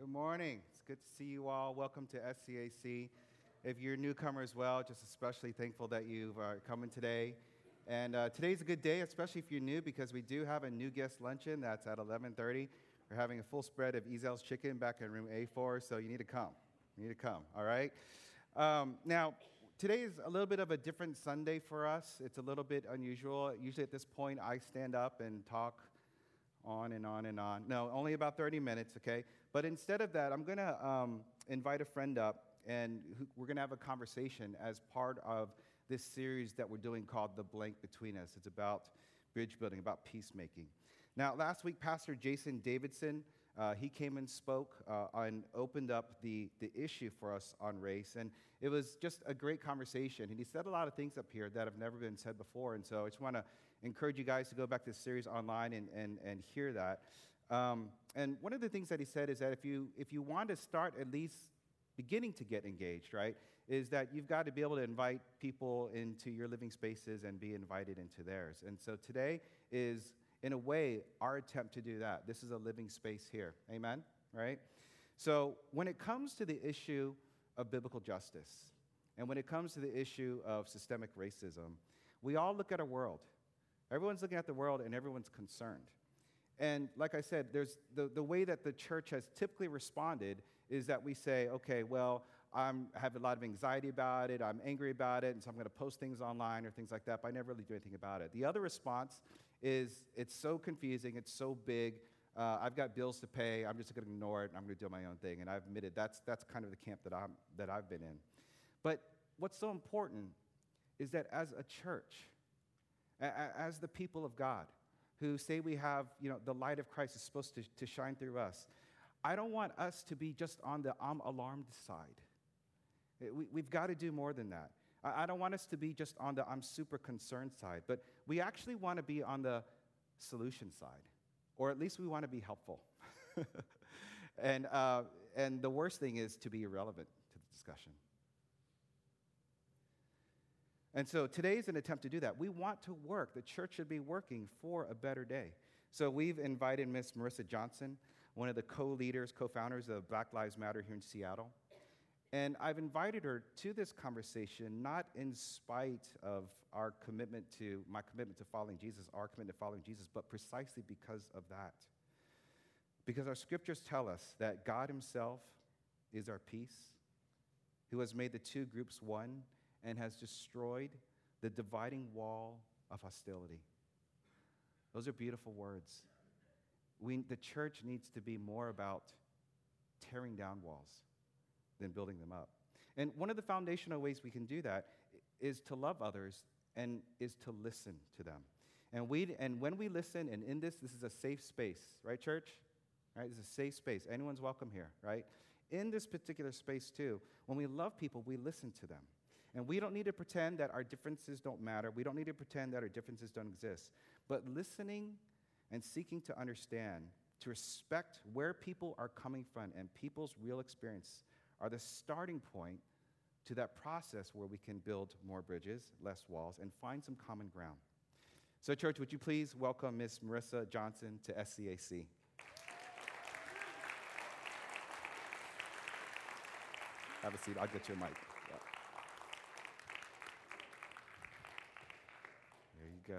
Good morning. It's good to see you all. Welcome to SCAC. If you're a newcomer as well, just especially thankful that you've uh, come in today. And uh, today's a good day, especially if you're new, because we do have a new guest luncheon that's at 11:30. We're having a full spread of Ezell's chicken back in room A4, so you need to come. You need to come. All right. Um, now, today is a little bit of a different Sunday for us. It's a little bit unusual. Usually at this point, I stand up and talk on and on and on. No, only about 30 minutes, okay? But instead of that, I'm going to um, invite a friend up and we're going to have a conversation as part of this series that we're doing called The Blank Between Us. It's about bridge building, about peacemaking. Now, last week, Pastor Jason Davidson, uh, he came and spoke uh, and opened up the, the issue for us on race. And it was just a great conversation. And he said a lot of things up here that have never been said before. And so I just want to encourage you guys to go back to the series online and, and, and hear that. Um, and one of the things that he said is that if you, if you want to start at least beginning to get engaged, right, is that you've got to be able to invite people into your living spaces and be invited into theirs. And so today is, in a way, our attempt to do that. This is a living space here. Amen? Right? So when it comes to the issue of biblical justice, and when it comes to the issue of systemic racism, we all look at our world. Everyone's looking at the world and everyone's concerned. And like I said, there's the, the way that the church has typically responded is that we say, okay, well, I'm, I have a lot of anxiety about it, I'm angry about it, and so I'm going to post things online or things like that, but I never really do anything about it. The other response is it's so confusing, it's so big, uh, I've got bills to pay, I'm just going to ignore it, I'm going to do my own thing. And I've admitted that's, that's kind of the camp that, I'm, that I've been in. But what's so important is that as a church, as the people of God, who say we have, you know, the light of Christ is supposed to, to shine through us, I don't want us to be just on the I'm alarmed side. Eh, we, have got to do more than that. I, I don't want us to be just on the I'm super concerned side, but we actually want to be on the solution side, or at least we want to be helpful. and, uh, and the worst thing is to be irrelevant to the discussion. And so today is an attempt to do that. We want to work. The church should be working for a better day. So we've invited Miss Marissa Johnson one of the co leaders, co founders of Black Lives Matter here in Seattle. And I've invited her to this conversation not in spite of our commitment to, my commitment to following Jesus, our commitment to following Jesus, but precisely because of that. Because our scriptures tell us that God Himself is our peace, who has made the two groups one and has destroyed the dividing wall of hostility. Those are beautiful words we, the church needs to be more about tearing down walls than building them up. And one of the foundational ways we can do that is to love others and is to listen to them. And, we, and when we listen, and in this, this is a safe space, right, church? Right? It's a safe space. Anyone's welcome here, right? In this particular space, too, when we love people, we listen to them. And we don't need to pretend that our differences don't matter. We don't need to pretend that our differences don't exist. But listening and seeking to understand, to respect where people are coming from and people's real experience are the starting point to that process where we can build more bridges, less walls, and find some common ground. So, church, would you please welcome Miss Marissa Johnson to SCAC? Have a seat. I'll get you a mic. Yeah.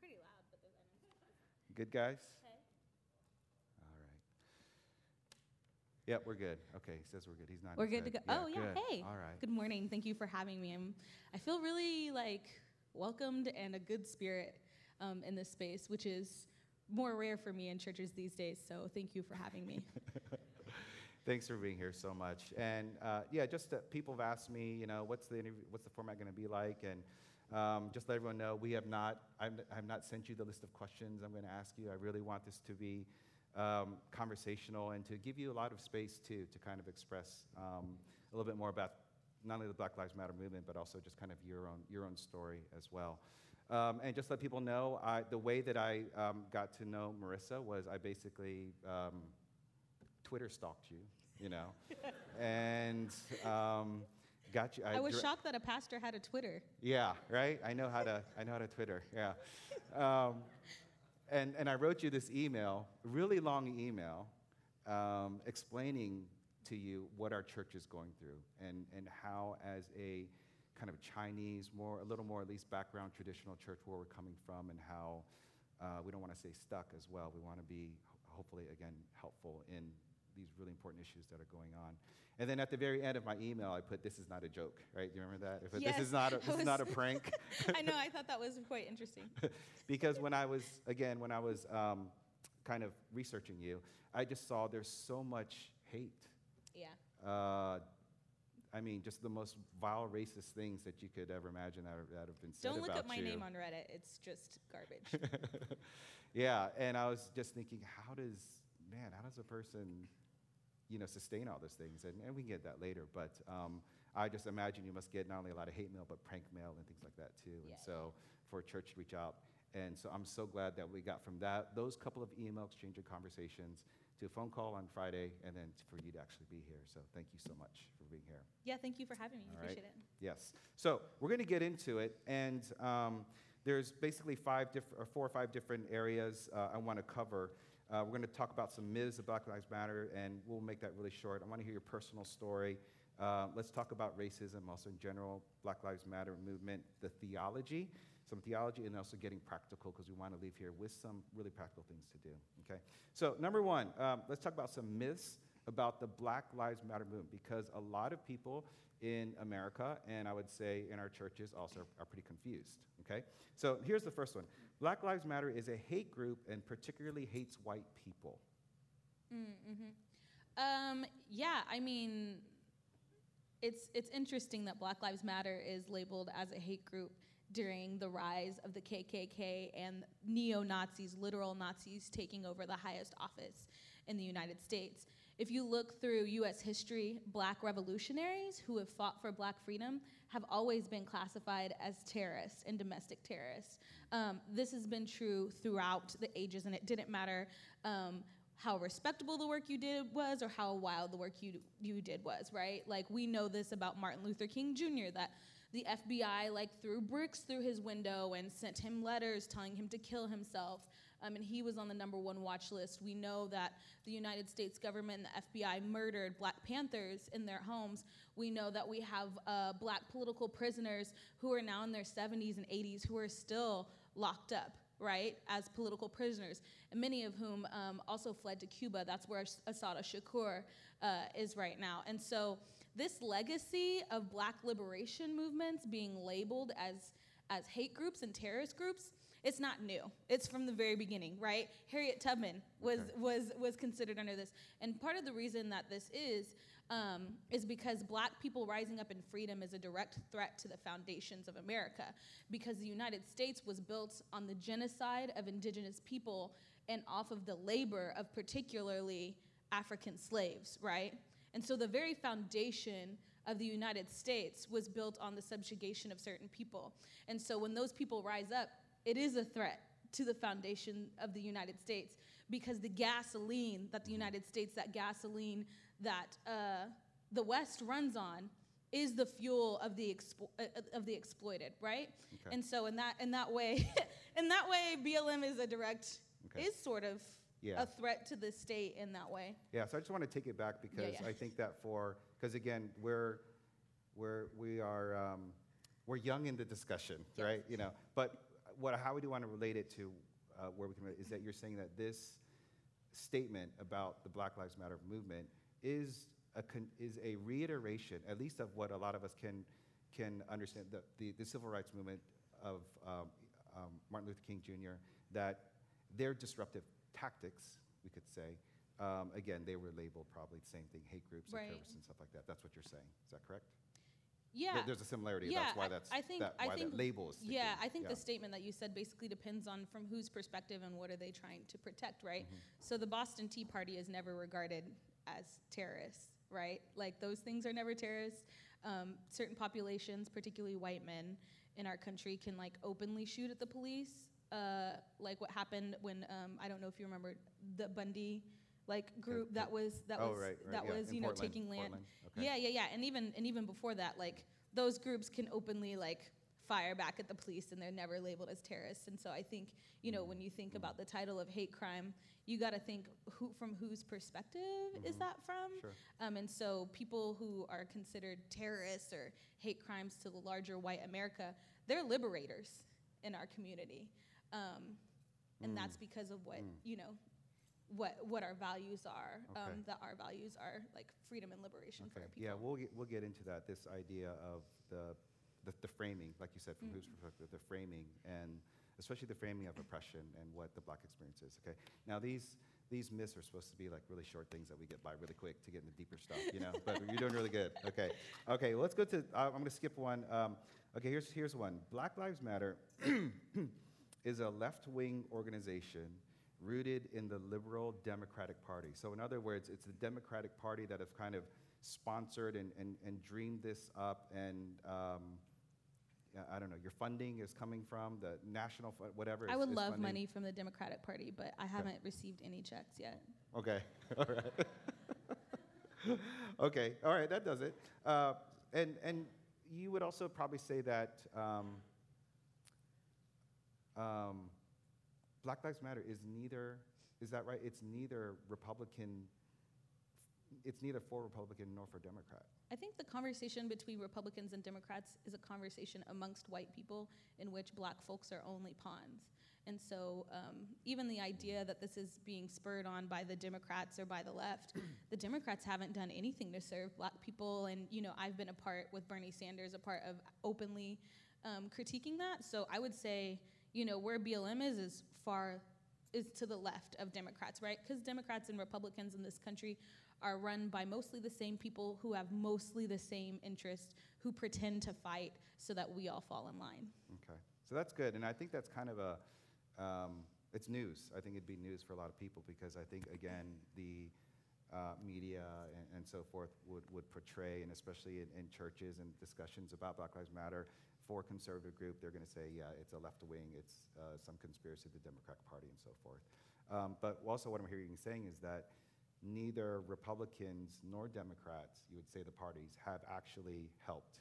There you go. Good guys? Okay. All right. Yep, we're good. Okay, he says we're good. He's not. We're good to go. Yeah, oh yeah. Good. Hey. All right. Good morning. Thank you for having me. I'm, I feel really like welcomed and a good spirit um, in this space, which is more rare for me in churches these days. So thank you for having me. Thanks for being here so much. And uh, yeah, just uh, people have asked me, you know, what's the interview, what's the format going to be like, and um, just let everyone know we have not, I have not sent you the list of questions I'm going to ask you. I really want this to be um, conversational and to give you a lot of space too to kind of express um, a little bit more about not only the Black Lives Matter movement, but also just kind of your own, your own story as well. Um, and just let people know, I, the way that I um, got to know Marissa was I basically um, Twitter stalked you, you know, and um, got you. I, I was shocked that a pastor had a Twitter. Yeah, right. I know how to. I know how to Twitter. Yeah, um, and, and I wrote you this email, really long email, um, explaining to you what our church is going through and, and how, as a kind of Chinese, more a little more at least background traditional church, where we're coming from, and how uh, we don't want to say stuck as well. We want to be hopefully again helpful in these really important issues that are going on. And then at the very end of my email, I put, "This is not a joke," right? Do you remember that? If yes, this is not a, this is not a prank. I know. I thought that was quite interesting. because when I was again when I was um, kind of researching you, I just saw there's so much hate. Yeah. Uh, I mean, just the most vile, racist things that you could ever imagine that, that have been said Don't look about up my you. name on Reddit. It's just garbage. yeah, and I was just thinking, how does man, how does a person, you know, sustain all those things? And, and we can get that later, but um, I just imagine you must get not only a lot of hate mail, but prank mail and things like that too. Yeah. And so, for a church to reach out, and so I'm so glad that we got from that those couple of email exchange and conversations to a phone call on Friday, and then for you to actually be here. So thank you so much for being here. yeah. Thank you for having me. All right. Appreciate it. Yes. So we're going to get into it, and um, there's basically five different, or four or five different areas uh, I want to cover. Uh, we're going to talk about some myths of Black Lives Matter, and we'll make that really short. I want to hear your personal story. Uh, let's talk about racism, also in general, Black Lives Matter movement, the theology, some theology, and also getting practical because we want to leave here with some really practical things to do. Okay. So number one, um, let's talk about some myths about the Black Lives Matter movement because a lot of people in America, and I would say in our churches also, are pretty confused. Okay? So here's the first one Black Lives Matter is a hate group and particularly hates white people. Mm-hmm. Um, yeah, I mean, it's it's interesting that Black Lives Matter is labeled as a hate group during the rise of the KKK and neo Nazis, literal Nazis, taking over the highest office in the United States. If you look through U.S. history, Black revolutionaries who have fought for Black freedom have always been classified as terrorists and domestic terrorists. Um, this has been true throughout the ages, and it didn't matter. Um, how respectable the work you did was or how wild the work you, you did was, right? Like, we know this about Martin Luther King Jr., that the FBI, like, threw bricks through his window and sent him letters telling him to kill himself. Um, and he was on the number one watch list. We know that the United States government and the FBI murdered Black Panthers in their homes. We know that we have uh, black political prisoners who are now in their 70s and 80s who are still locked up right, as political prisoners, and many of whom um, also fled to Cuba. That's where Assata Shakur uh, is right now. And so, this legacy of black liberation movements being labeled as, as hate groups and terrorist groups, it's not new. It's from the very beginning, right? Harriet Tubman was, Okay. was, was considered under this. And part of the reason that this is um, is because black people rising up in freedom is a direct threat to the foundations of America. Because the United States was built on the genocide of indigenous people and off of the labor of particularly African slaves, right? And so the very foundation of the United States was built on the subjugation of certain people. And so when those people rise up, it is a threat to the foundation of the United States because the gasoline that the United States, that gasoline that uh, the West runs on, is the fuel of the expo- uh, of the exploited, right? Okay. And so in that in that way, in that way, BLM is a direct Okay. is sort of Yeah. a threat to the state in that way. Yeah, so I just want to take it back because yeah. I think that for because again we're we're we are um, we're young in the discussion, Yes. right? You know, but what how we do want to relate it to uh, where we can is that you're saying that this statement about the Black Lives Matter movement is a con- is a reiteration, at least of what a lot of us can can understand the the, the civil rights movement of um, um, Martin Luther King Jr. that their disruptive tactics, we could say, um, again, they were labeled probably the same thing, hate groups Right. and terrorists and stuff like that. That's what you're saying. Is that correct? Yeah. There- There's a similarity. Yeah, that's why I- that's I think- that, I why think- that label is. Yeah. I think Yeah. the statement that you said basically depends on from whose perspective and what are they trying to protect, right? Mm-hmm. So the Boston Tea Party is never regarded as terrorists, right? Like those things are never terrorists. Um, certain populations, particularly white men in our country, can like openly shoot at the police. Uh, like what happened when um, I don't know if you remember the Bundy like group that was that Oh, was right, right, that yeah, was you know Portland, taking land. Okay. Yeah, yeah, yeah. And even and even before that, like those groups can openly like fire back at the police and they're never labeled as terrorists. And so I think, you know, when you think about the title of hate crime, you got to think who, from whose perspective is Mhm. that from? Sure. Um, and so people who are considered terrorists or hate crimes to the larger white America, they're liberators in our community. Um, and Mm. that's because of what, Mm. you know, what, what our values are, Okay. um, that our values are like freedom and liberation for our people. Yeah, we'll get, we'll get into that. This idea of the, the, the framing, like you said, from whose Mm. perspective, the framing, and especially the framing of oppression and what the black experience is. Okay. Now these these myths are supposed to be like really short things that we get by really quick to get into deeper stuff, you know. but you're doing really good. Okay. Okay. Well, let's go to. Uh, I'm going to skip one. Um, okay. Here's here's one. Black Lives Matter is a left-wing organization rooted in the liberal Democratic Party. So, in other words, it's the Democratic Party that have kind of sponsored and, and, and dreamed this up. And um, I don't know, your funding is coming from the national, fu- whatever. I would love funding. money from the Democratic Party, but I haven't received any checks yet. Okay, all right. okay, all right, that does it. Uh, and, and you would also probably say that um, um, Black Lives Matter is neither, is that right? It's neither Republican, it's neither for Republican nor for Democrat. I think the conversation between Republicans and Democrats is a conversation amongst white people in which black folks are only pawns. And so, um, even the idea that this is being spurred on by the Democrats or by the left, the Democrats haven't done anything to serve black people. And, you know, I've been a part with Bernie Sanders, a part of openly um, critiquing that. So, I would say, you know, where BLM is is far is to the left of Democrats, right? Because Democrats and Republicans in this country are run by mostly the same people who have mostly the same interests, who pretend to fight so that we all fall in line. Okay, so that's good, and I think that's kind of a, um, it's news. I think it'd be news for a lot of people because I think again the uh, media and, and so forth would, would portray, and especially in, in churches and discussions about Black Lives Matter for conservative group, they're going to say, yeah, it's a left wing, it's uh, some conspiracy of the Democratic Party and so forth. Um, but also, what I'm hearing you saying is that neither Republicans nor Democrats, you would say the parties, have actually helped.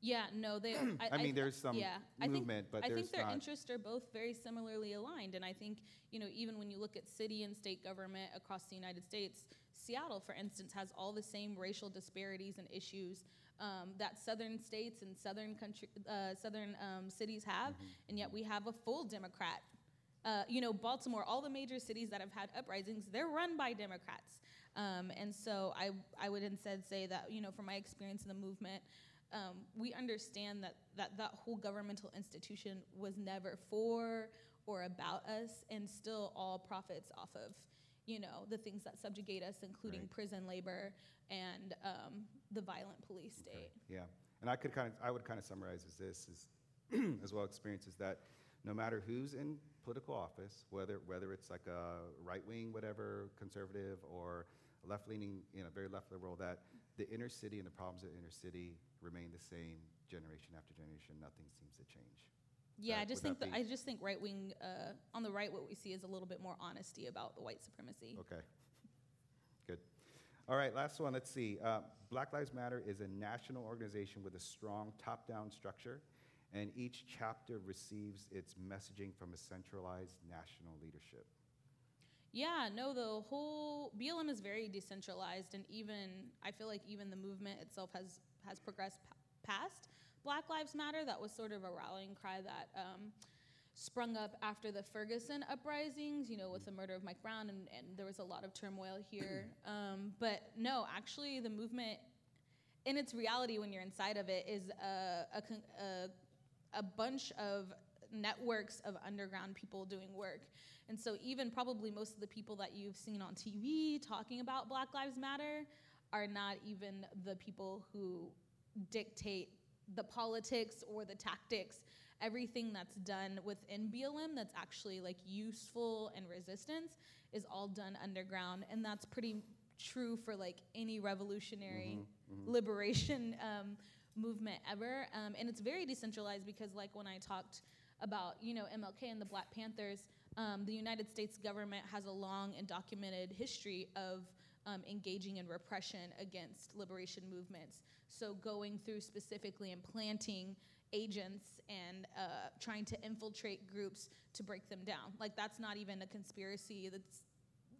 Yeah, no, they. I mean, there's some yeah, I think movement, but I think their not. interests are both very similarly aligned, and I think you know even when you look at city and state government across the United States, Seattle, for instance, has all the same racial disparities and issues um, that southern states and southern country, uh, southern um, cities have, Mm-hmm. and yet we have a full Democrat. Uh, you know, Baltimore, all the major cities that have had uprisings, they're run by Democrats. Um, and so I, I would instead say that, you know, from my experience in the movement, um, we understand that, that that whole governmental institution was never for or about us and still all profits off of, you know, the things that subjugate us, including Right. prison labor and um, the violent police state. Okay, Yeah, and I could kind of, I would kind of summarize as this, is as well experience is that no matter who's in political office, whether whether it's like a right wing, whatever, conservative, or left leaning, you know, very left liberal, that the inner city and the problems of the inner city remain the same generation after generation. Nothing seems to change. Yeah, I just think that that, I just think right wing uh, on the right, what we see is a little bit more honesty about the white supremacy. Okay. Good. All right, last one. Let's see. Uh, Black Lives Matter is a national organization with a strong top down structure, and each chapter receives its messaging from a centralized national leadership. Yeah, no, the whole BLM is very decentralized, and even I feel like even the movement itself has has progressed pa- past Black Lives Matter. That was sort of a rallying cry that um, sprung up after the Ferguson uprisings, you know, with the murder of Mike Brown, and, and there was a lot of turmoil here. Um, but no, actually, the movement, in its reality, when you're inside of it, is a, a, a, a bunch of networks of underground people doing work. And so, even probably most of the people that you've seen on TV talking about Black Lives Matter are not even the people who dictate the politics or the tactics. Everything that's done within BLM that's actually like useful and resistance is all done underground. And that's pretty true for like any revolutionary liberation um, movement ever. Um, and it's very decentralized because, like, when I talked about, you know, MLK and the Black Panthers, um, the United States government has a long and documented history of um, engaging in repression against liberation movements. So, going through specifically and planting agents and uh, trying to infiltrate groups to break them down. Like that's not even a conspiracy. That's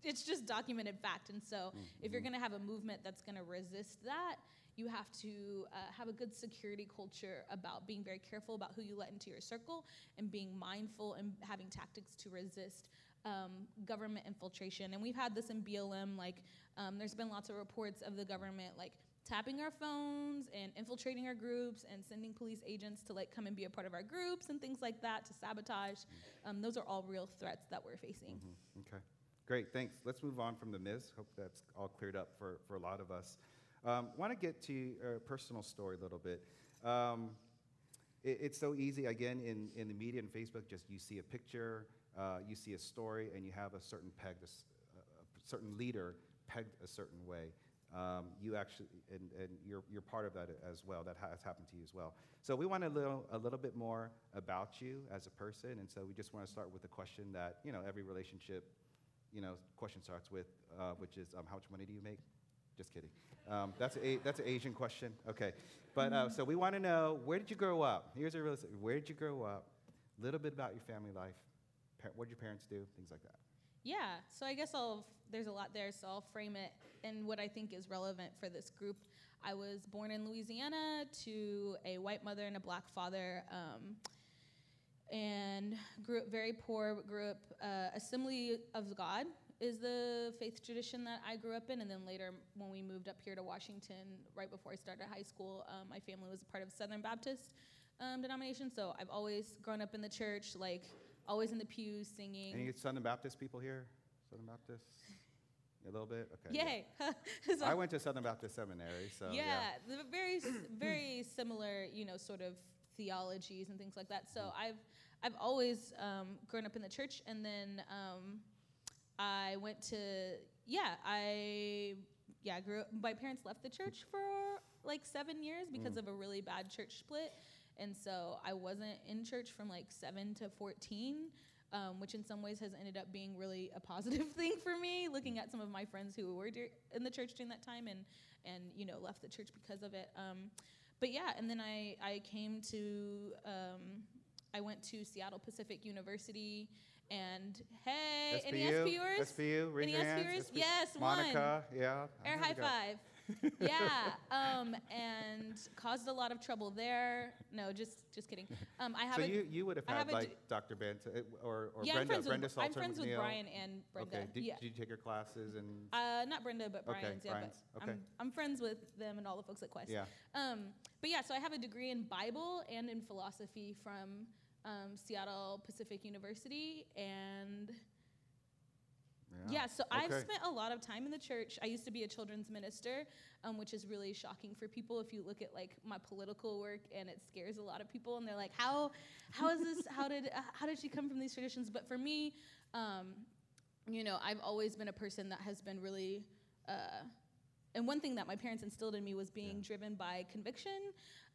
it's just documented fact. And so, mm-hmm. if you're mm-hmm. going to have a movement that's going to resist that, you have to uh, have a good security culture about being very careful about who you let into your circle and being mindful and having tactics to resist um, government infiltration. And we've had this in BLM. Like, um, there's been lots of reports of the government like tapping our phones and infiltrating our groups and sending police agents to like come and be a part of our groups and things like that to sabotage. Um, those are all real threats that we're facing. Mm-hmm. Okay, great, thanks. Let's move on from the myths. Hope that's all cleared up for, for a lot of us. Um, Want to get to a personal story a little bit. Um, it, it's so easy, again, in, in the media and Facebook, just you see a picture, uh, you see a story, and you have a certain peg, a, a certain leader pegged a certain way um, you actually, and, and you're, you're part of that as well. That has happened to you as well. So we want to know a little bit more about you as a person. And so we just want to start with the question that, you know, every relationship, you know, question starts with, uh, which is, um, how much money do you make? Just kidding. Um, that's, a, that's an Asian question. Okay. But uh, so we want to know, where did you grow up? Here's a real, where did you grow up? A little bit about your family life. What did your parents do? Things like that. Yeah, so I guess I'll, there's a lot there, so I'll frame it in what I think is relevant for this group. I was born in Louisiana to a white mother and a black father, um, and grew up very poor, grew up, uh, Assembly of God is the faith tradition that I grew up in, and then later when we moved up here to Washington, right before I started high school, um, my family was a part of Southern Baptist um, denomination, so I've always grown up in the church, like, always in the pews singing. Any Southern Baptist people here? Southern Baptist? A little bit? Okay. Yay. Yeah. so I went to Southern Baptist Seminary, so. Yeah, yeah. very, very similar, you know, sort of theologies and things like that. So mm. I've, I've always um, grown up in the church, and then um, I went to, yeah, I, yeah, grew up, my parents left the church for like seven years because mm. of a really bad church split. And so I wasn't in church from like 7 to 14, um, which in some ways has ended up being really a positive thing for me, looking at some of my friends who were in the church during that time and, and you know, left the church because of it. Um, but yeah, and then I, I came to, um, I went to Seattle Pacific University and hey, SPU, any SPUers? SPU, raise any your SPUers? hands. Yes, Monica, one. yeah. Air high five yeah, um, and caused a lot of trouble there. No, just just kidding. Um, I have. So a, you, you would have had like d- Dr. Bent uh, or, or yeah, Brenda. I'm friends Brenda with, Salter I'm friends with Brian and Brenda. Okay. Did, yeah. did you take your classes and? Uh, not Brenda, but okay, Brian's. Yeah, Brian's. but okay. I'm, I'm friends with them and all the folks at Quest. Yeah. Um, but yeah, so I have a degree in Bible and in philosophy from um, Seattle Pacific University and yeah, so okay. I've spent a lot of time in the church. I used to be a children's minister, um, which is really shocking for people if you look at like my political work, and it scares a lot of people, and they're like, "How, how is this? How did uh, how did she come from these traditions?" But for me, um, you know, I've always been a person that has been really. Uh, and one thing that my parents instilled in me was being yeah. driven by conviction.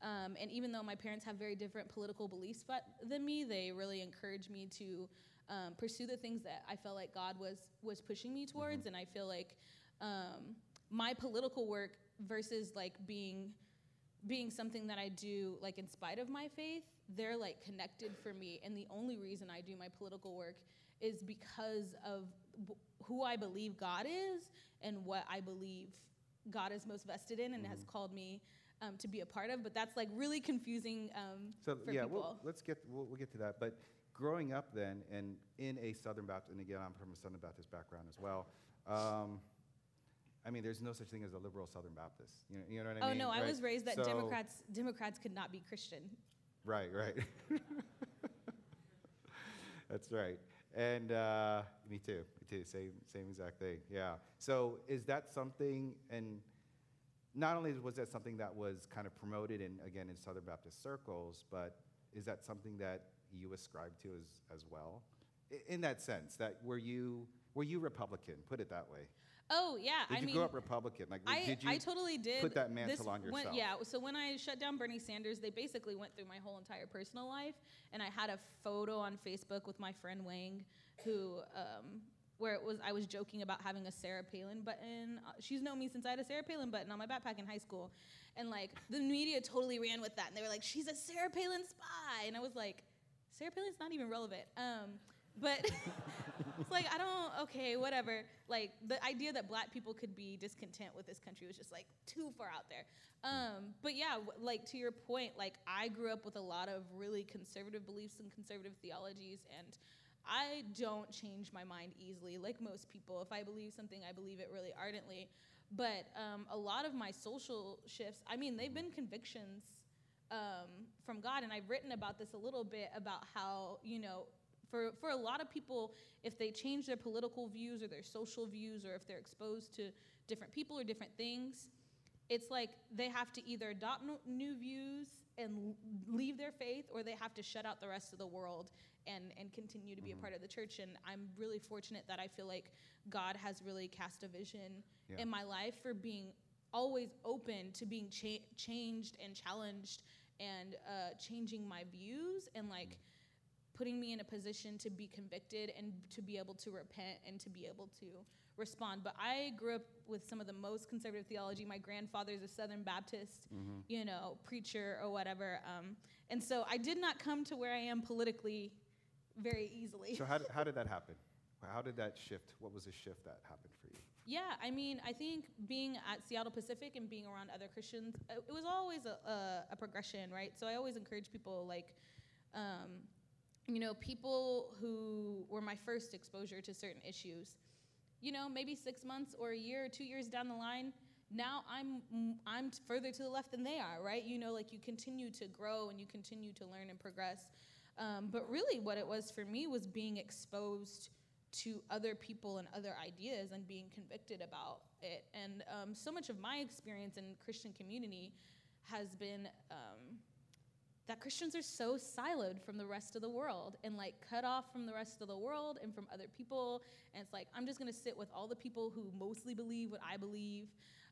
Um, and even though my parents have very different political beliefs but, than me, they really encouraged me to um, pursue the things that I felt like God was was pushing me towards, mm-hmm. and I feel like um, my political work versus like being being something that I do like in spite of my faith, they're like connected for me, and the only reason I do my political work is because of who I believe God is and what I believe God is most vested in and mm-hmm. has called me um, to be a part of. But that's like really confusing um, so, for yeah, people. We'll, let's get we'll, we'll, get to that. But growing up then, and in a Southern Baptist, and again, I'm from a Southern Baptist background as well. Um, I mean, there's no such thing as a liberal Southern Baptist. You know, you know what I oh, mean? Oh no, right? I was raised that so, Democrats Democrats could not be Christian. Right, right. That's right. And uh, me too. Me too. Same, same exact thing. Yeah. So is that something? And not only was that something that was kind of promoted in again in Southern Baptist circles, but is that something that you ascribe to as, as well? In that sense, that were you were you Republican? Put it that way. Oh yeah, did I you mean, grow up Republican? Like, I, did you? I totally did. Put that mantle this, on yourself. When, yeah. So when I shut down Bernie Sanders, they basically went through my whole entire personal life, and I had a photo on Facebook with my friend Wang, who um, where it was I was joking about having a Sarah Palin button. Uh, she's known me since I had a Sarah Palin button on my backpack in high school, and like the media totally ran with that, and they were like, "She's a Sarah Palin spy," and I was like, "Sarah Palin's not even relevant." Um, but it's like I don't okay, whatever. Like the idea that black people could be discontent with this country was just like too far out there. Um, but yeah, like to your point, like I grew up with a lot of really conservative beliefs and conservative theologies, and I don't change my mind easily, like most people. If I believe something, I believe it really ardently. But um, a lot of my social shifts, I mean, they've been convictions um, from God, and I've written about this a little bit about how you know for, for a lot of people, if they change their political views or their social views, or if they're exposed to different people or different things, it's like they have to either adopt no, new views and leave their faith, or they have to shut out the rest of the world and, and continue to be mm-hmm. a part of the church. And I'm really fortunate that I feel like God has really cast a vision yeah. in my life for being always open to being cha- changed and challenged and uh, changing my views and like. Mm-hmm putting me in a position to be convicted and to be able to repent and to be able to respond. But I grew up with some of the most conservative theology. My grandfather's a Southern Baptist, mm-hmm. you know, preacher or whatever. Um, and so I did not come to where I am politically very easily. So how did, how did that happen? How did that shift? What was the shift that happened for you? Yeah, I mean, I think being at Seattle Pacific and being around other Christians, uh, it was always a, a, progression, right? So I always encourage people like, um, you know, people who were my first exposure to certain issues, you know, maybe six months or a year or two years down the line, now I'm I'm further to the left than they are, right? You know, like you continue to grow and you continue to learn and progress. Um, but really, what it was for me was being exposed to other people and other ideas and being convicted about it. And um, so much of my experience in Christian community has been um, that Christians are so siloed from the rest of the world and like cut off from the rest of the world and from other people. And it's like, I'm just gonna sit with all the people who mostly believe what I believe.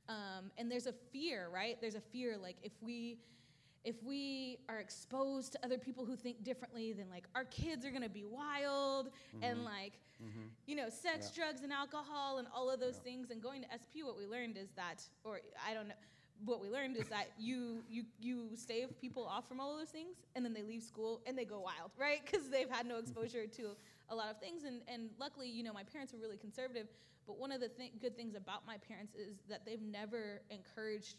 Um, and there's a fear, right? There's a fear like if we if we are exposed to other people who think differently, then like our kids are gonna be wild mm-hmm. and like, mm-hmm. you know, sex, yeah. drugs, and alcohol and all of those yeah. things. And going to SP, what we learned is that, or I don't know, what we learned is that you you you stave people off from all of those things, and then they leave school and they go wild, right? Because they've had no exposure to a lot of things. And and luckily, you know, my parents were really conservative. But one of the th- good things about my parents is that they've never encouraged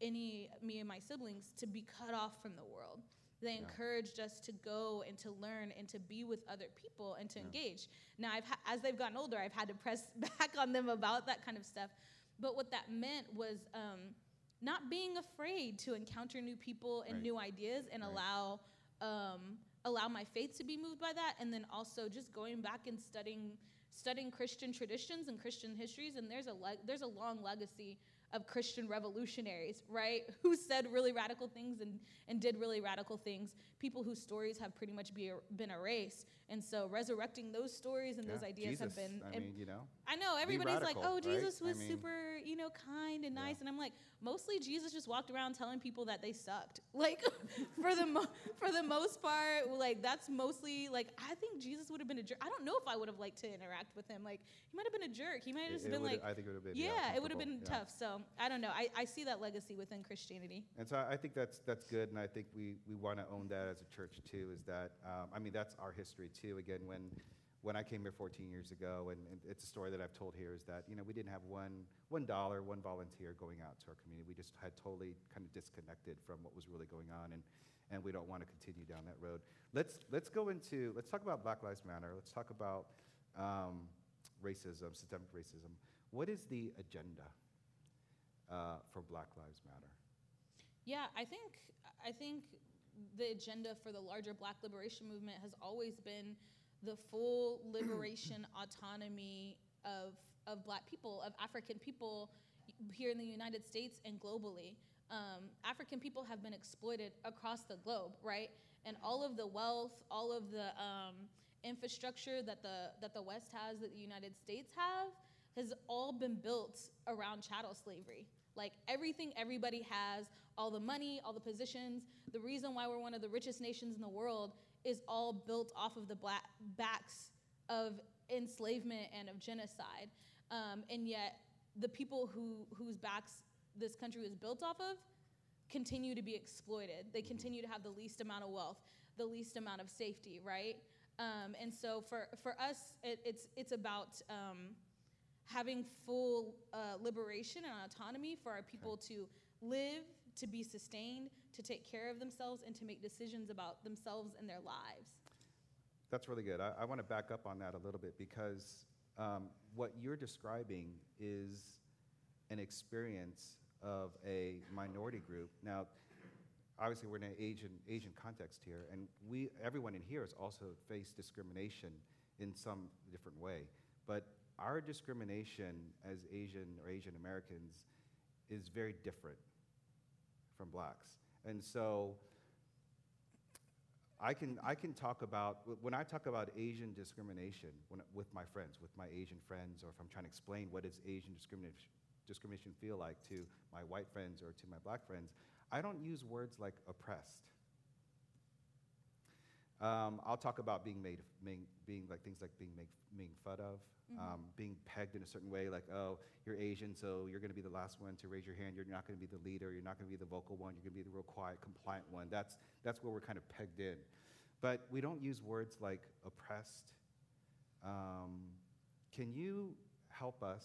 any me and my siblings to be cut off from the world. They yeah. encouraged us to go and to learn and to be with other people and to yeah. engage. Now, I've ha- as they've gotten older, I've had to press back on them about that kind of stuff. But what that meant was um, not being afraid to encounter new people and right. new ideas and right. allow um, allow my faith to be moved by that and then also just going back and studying studying christian traditions and christian histories and there's a le- there's a long legacy of Christian revolutionaries, right? Who said really radical things and, and did really radical things. People whose stories have pretty much be, er, been erased. And so resurrecting those stories and yeah, those ideas Jesus, have been. I mean, you know. I know everybody's radical, like, oh, Jesus right? was I mean, super, you know, kind and nice, yeah. and I'm like, mostly Jesus just walked around telling people that they sucked. Like, for the mo- for the most part, like that's mostly like I think Jesus would have been a jerk. I don't know if I would have liked to interact with him. Like, he might have been a jerk. He might have just it, been like, I think it would have been. Yeah, yeah it would have been tough. I don't know. I, I see that legacy within Christianity. And so I think that's that's good, and I think we we want to own that as a church too. Is that um, I mean that's our history too. Again, when when I came here 14 years ago, and, and, it's a story that I've told here, is that you know we didn't have one one dollar, one volunteer going out to our community. We just had totally kind of disconnected from what was really going on, and and we don't want to continue down that road. Let's let's go into let's talk about Black Lives Matter. Let's talk about um, racism, systemic racism. What is the agenda uh, for Black Lives Matter? Yeah, I think I think the agenda for the larger Black liberation movement has always been the full liberation autonomy of of Black people, of African people here in the United States and globally. Um, African people have been exploited across the globe, right? And all of the wealth, all of the um, infrastructure that the that the West has, that the United States have, has all been built around chattel slavery. Like everything everybody has, all the money, all the positions, the reason why we're one of the richest nations in the world is all built off of the black backs of enslavement and of genocide. Um, and yet, the people who, whose backs this country was built off of continue to be exploited. They continue to have the least amount of wealth, the least amount of safety, right? Um, and so for, for us, it, it's, it's about um, having full uh, liberation and autonomy for our people okay. to live, to be sustained, to take care of themselves, and to make decisions about themselves and their lives. That's really good. I, I want to back up on that a little bit because um, what you're describing is an experience of a minority group. Now, obviously, we're in an Asian, Asian context here, and we, everyone in here has also faced discrimination in some different way. But our discrimination as Asian or Asian Americans is very different from blacks. And so I can, I can talk about, when I talk about Asian discrimination when, with my friends, with my Asian friends, or if I'm trying to explain what does Asian discrimination, discrimination feel like to my white friends or to my black friends, I don't use words like oppressed. Um, I'll talk about being made, being, being like things like being made, being fun of, mm-hmm. um, being pegged in a certain way, like, oh, you're Asian, so you're going to be the last one to raise your hand. You're not going to be the leader. You're not going to be the vocal one. You're going to be the real quiet, compliant one. That's, that's where we're kind of pegged in. But we don't use words like oppressed. Um, can you help us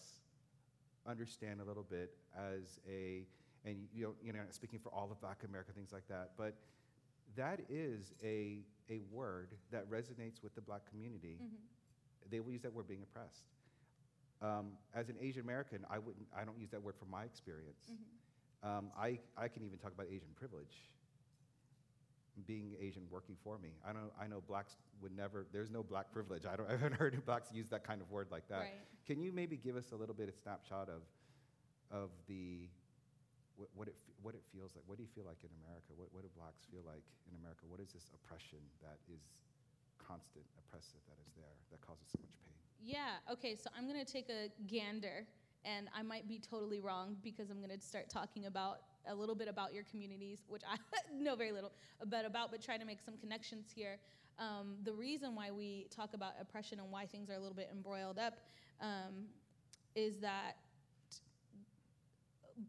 understand a little bit as a, and you know, you know, speaking for all of Black America, things like that, but that is a, a word that resonates with the black community. Mm-hmm. They will use that word being oppressed. Um, as an Asian American, I, wouldn't, I don't use that word from my experience. Mm-hmm. Um, I, I can even talk about Asian privilege being Asian working for me. I know, I know blacks would never, there's no black privilege. I, don't, I haven't heard blacks use that kind of word like that. Right. Can you maybe give us a little bit of snapshot of, of the, what, what, it, what it feels like? What do you feel like in America? What, what do blacks feel like in America? What is this oppression that is constant, oppressive, that is there, that causes so much pain? Yeah, okay, so I'm gonna take a gander and I might be totally wrong because I'm to start talking about a little bit about your communities, which I know very little bit about, but try to make some connections here. Um, the reason why we talk about oppression and why things are a little bit embroiled up um, is that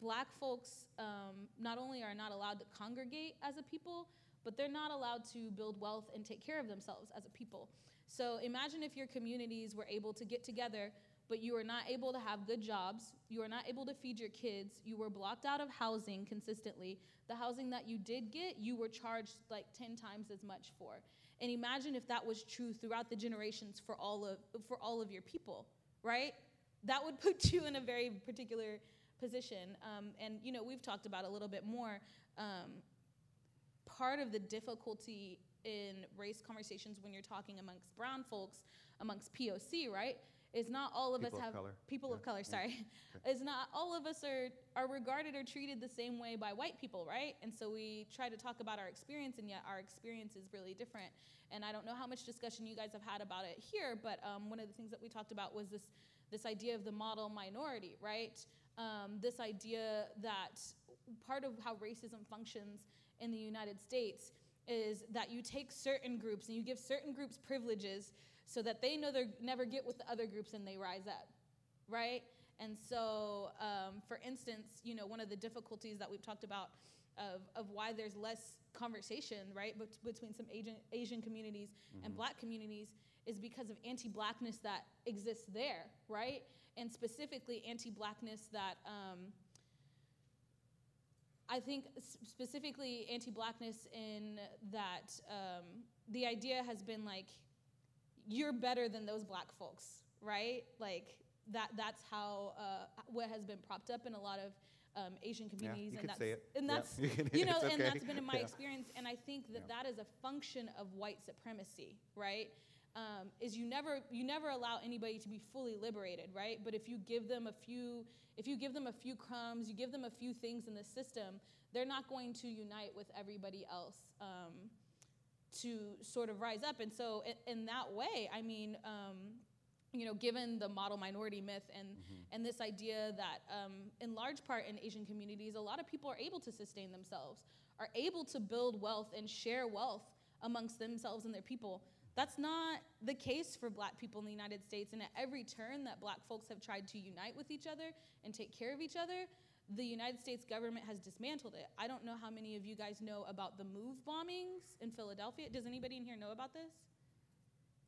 black folks um, not only are not allowed to congregate as a people, but they're not allowed to build wealth and take care of themselves as a people. So imagine if your communities were able to get together but you are not able to have good jobs. You are not able to feed your kids. You were blocked out of housing consistently. The housing that you did get, you were charged like 10 times as much for. And imagine if that was true throughout the generations for all of for all of your people, right? That would put you in a very particular position. Um, and you know, we've talked about a little bit more. Um, part of the difficulty in race conversations when you're talking amongst brown folks, amongst POC, right, is not all of people us have color. people yeah. of color. Sorry, yeah. is not all of us are are regarded or treated the same way by white people, right? And so we try to talk about our experience, and yet our experience is really different. And I don't know how much discussion you guys have had about it here, but um, one of the things that we talked about was this this idea of the model minority, right? Um, this idea that part of how racism functions in the United States is that you take certain groups and you give certain groups privileges so that they know they never get with the other groups and they rise up, right? And so, um, for instance, you know, one of the difficulties that we've talked about of, of why there's less conversation, right, bet- between some Asian, Asian communities mm-hmm. and black communities is because of anti blackness that exists there, right? And specifically, anti blackness that um, I think specifically anti blackness in that um, the idea has been like, you're better than those black folks, right? Like that that's how uh, what has been propped up in a lot of um, Asian communities, yeah, and, that's, and that's yeah. you, know, okay. and that's been in my yeah. experience, and I think that that is a function of white supremacy, right? Um, is you never you never allow anybody to be fully liberated, right? But if you give them a few if you give them a few crumbs, you give them a few things in the system, they're not going to unite with everybody else. Um, to sort of rise up. And so, in, in that way, I mean, um, you know, given the model minority myth and mm-hmm. and this idea that, um, in large part, in Asian communities, a lot of people are able to sustain themselves, are able to build wealth and share wealth amongst themselves and their people. That's not the case for black people in the United States. And at every turn that black folks have tried to unite with each other and take care of each other, the United States government has dismantled it. I don't know how many of you guys know about the MOVE bombings in Philadelphia. Does anybody in here know about this?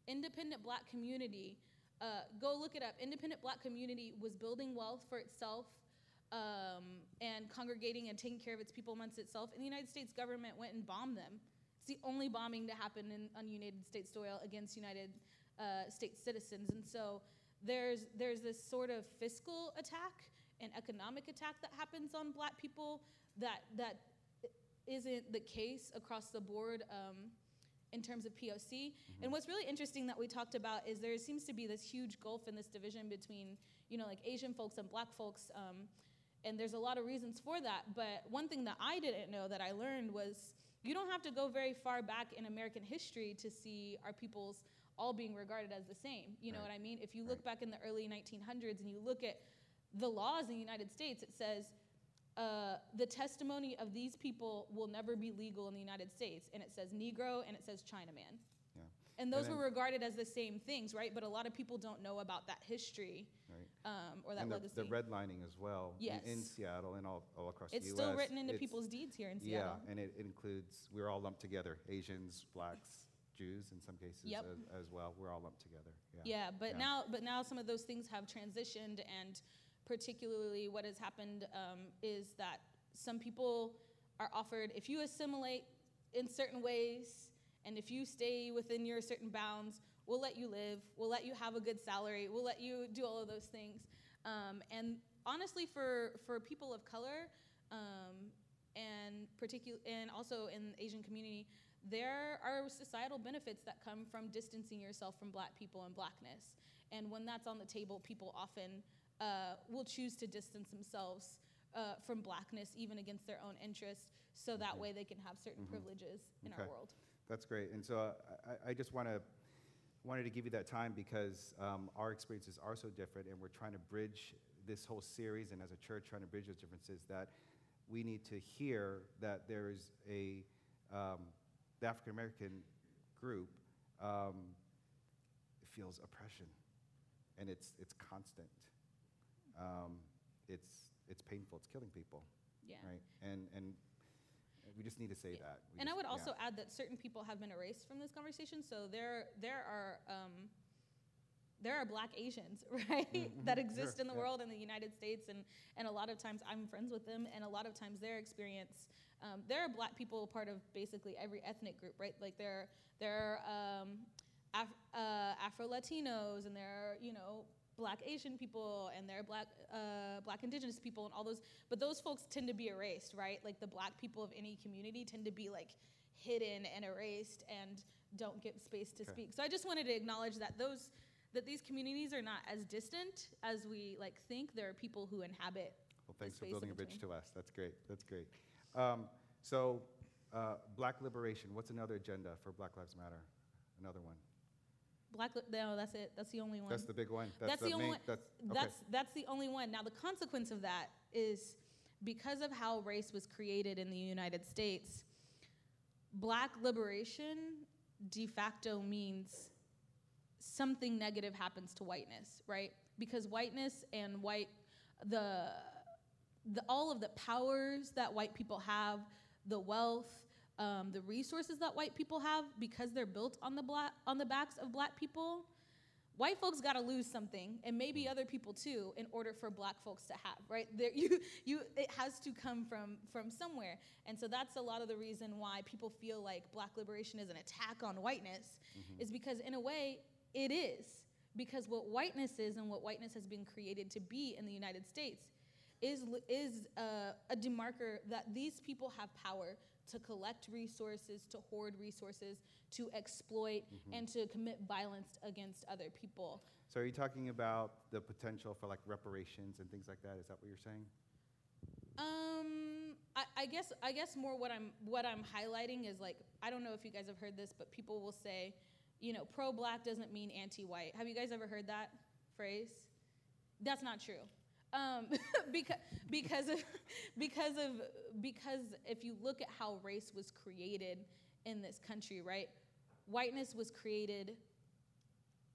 Independent black community, uh, go look it up. Independent black community was building wealth for itself um, and congregating and taking care of its people amongst itself. And the United States government went and bombed them. It's the only bombing to happen in, on United States soil against United uh, States citizens. And so there's, there's this sort of fiscal attack and economic attack that happens on black people that, that isn't the case across the board um, in terms of POC. Mm-hmm. And what's really interesting that we talked about is there seems to be this huge gulf in this division between, you know, like Asian folks and black folks. Um, and there's a lot of reasons for that. But one thing that I didn't know that I learned was you don't have to go very far back in American history to see our peoples all being regarded as the same. You know right. what I mean? If you look right. back in the early 1900s and you look at the laws in the United States, it says uh, the testimony of these people will never be legal in the United States. And it says Negro and it says Chinaman. And those and were regarded as the same things, right? But a lot of people don't know about that history right. um, or that and the, legacy. The redlining as well yes. in, in Seattle and all, all across it's the U.S. It's still written into people's deeds here in Seattle. Yeah, and it, it, includes, we're all lumped together Asians, blacks, Jews in some cases yep. as, as, well. We're all lumped together. Yeah, yeah but yeah. now but now some of those things have transitioned and particularly what has happened um, is that some people are offered if you assimilate in certain ways and if you stay within your certain bounds we'll let you live we'll let you have a good salary we'll let you do all of those things um, and honestly for for people of color um, and particular and also in the asian community there are societal benefits that come from distancing yourself from black people and blackness and when that's on the table people often uh, will choose to distance themselves uh, from blackness, even against their own interests, so that way they can have certain mm-hmm. privileges in okay. our world. That's great. And so uh, I, I just want to wanted to give you that time because um, our experiences are so different, and we're trying to bridge this whole series, and as a church, trying to bridge those differences. That we need to hear that there is a um, the African American group um, feels oppression, and it's it's constant um, it's it's painful. It's killing people. Yeah. Right. And and we just need to say that. We and just, I would also yeah. add that certain people have been erased from this conversation. So there there are. Um, there are black Asians, right, mm-hmm. that exist sure. in the yeah. world in the United States, and, and a lot of times I'm friends with them, and a lot of times their experience, um, there are black people part of basically every ethnic group, right? Like there, there are um, Af- uh, Afro Latinos, and there are you know black Asian people and there are black uh, black indigenous people and all those but those folks tend to be erased right? Like the black people of any community tend to be like hidden and erased and don't get space to okay. speak. So I just wanted to acknowledge that those that these communities are not as distant as we like think. There are people who inhabit well thanks for building a bridge to us. That's great. That's great. Um, so uh, black liberation what's another agenda for black lives matter? Another one Black, no, that's it. That's the only one. That's the big one. That's, that's the, the, only main, one. That's, okay. that's that's the only one. Now the consequence of that is because of how race was created in the United States. Black liberation de facto means something negative happens to whiteness, right? Because whiteness and white the the all of the powers that white people have, the wealth, um, the resources that white people have because they're built on the black on the backs of black people white folks got to lose something and maybe other people too in order for black folks to have right? There you you it has to come from from somewhere. And so that's a lot of the reason why people feel like black liberation is an attack on whiteness mm-hmm. is because in a way it is. Because what whiteness is and what whiteness has been created to be in the united states is is uh, a demarker that these people have power to collect resources, to hoard resources, to exploit, mm-hmm. and to commit violence against other people. So, are you talking about the potential for like reparations and things like that? Is that what you're saying? Um, I, I guess I guess more what I'm what I'm highlighting is like I don't know if you guys have heard this, but people will say, you know, pro-black doesn't mean anti-white. Have you guys ever heard that phrase? That's not true. Um, because because of because of because if you look at how race was created in this country, right? whiteness was created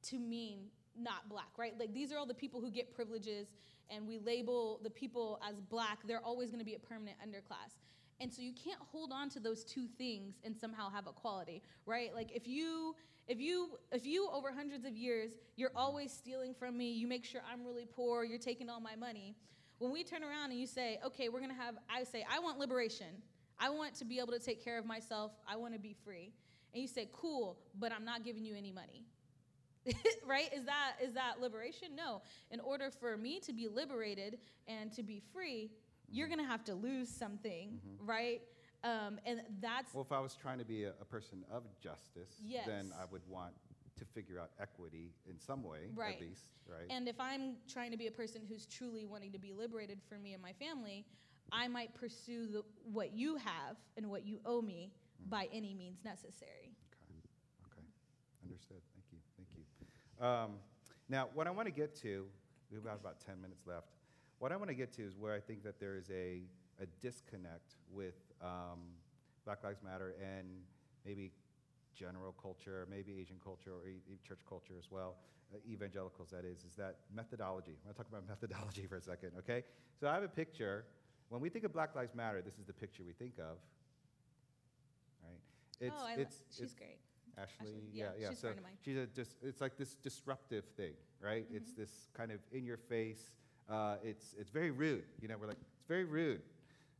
to mean not black, right? Like these are all the people who get privileges, and we label the people as black, they're always gonna be a permanent underclass. And so you can't hold on to those two things and somehow have equality, right? Like if you if you if you over hundreds of years you're always stealing from me, you make sure I'm really poor, you're taking all my money. When we turn around and you say, "Okay, we're going to have I say I want liberation. I want to be able to take care of myself. I want to be free." And you say, "Cool, but I'm not giving you any money." right? Is that is that liberation? No. In order for me to be liberated and to be free, you're going to have to lose something, Mm-hmm. right? Um, and that's Well, if I was trying to be a, a person of justice, Yes. then I would want to figure out equity in some way, Right. at least, right? And if I'm trying to be a person who's truly wanting to be liberated for me and my family, I might pursue the, what you have and what you owe me Mm. by any means necessary. Okay. Okay. Understood. Thank you. Thank you. Um, now, what I want to get to, we've got about 10 minutes left. What I want to get to is where I think that there is a, a disconnect with um, Black Lives Matter and maybe general culture, maybe Asian culture or e- church culture as well, uh, evangelicals that is, is that methodology. I'm going to talk about methodology for a second, okay? So I have a picture. When we think of Black Lives Matter, this is the picture we think of, right? It's, oh, I lo- it's, she's it's, great. Ashley, Ashley, yeah, yeah, yeah. she's a so friend of mine. she's a dis- it's like this disruptive thing, right? It's Mm-hmm. this kind of in your face. Uh, it's it's very rude. You know, we're like it's very rude.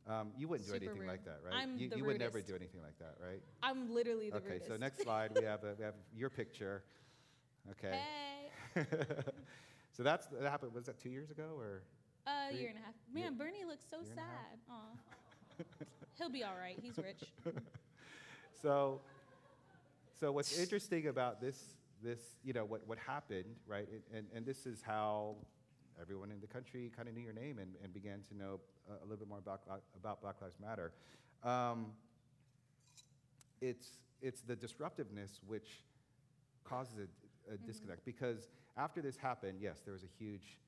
Um, you wouldn't do Super anything rude. like that, right? I'm you the you would never do anything like that, right? I'm literally the okay, rudest. so next slide we have a, we have your picture. Okay. Hey. so that's that happened. Was that two years ago or? A Three- year and a half. year- Man, Bernie looks so year and a half? sad. Aw. He'll be all right. He's rich. So, so what's interesting about this, this, you know, what, what happened, right? And, and, and this is how everyone in the country kind of knew your name and, and began to know uh, a little bit more about, Black- about Black Lives Matter. Um, it's, it's the disruptiveness which causes a, a disconnect because after this happened, yes, there was a huge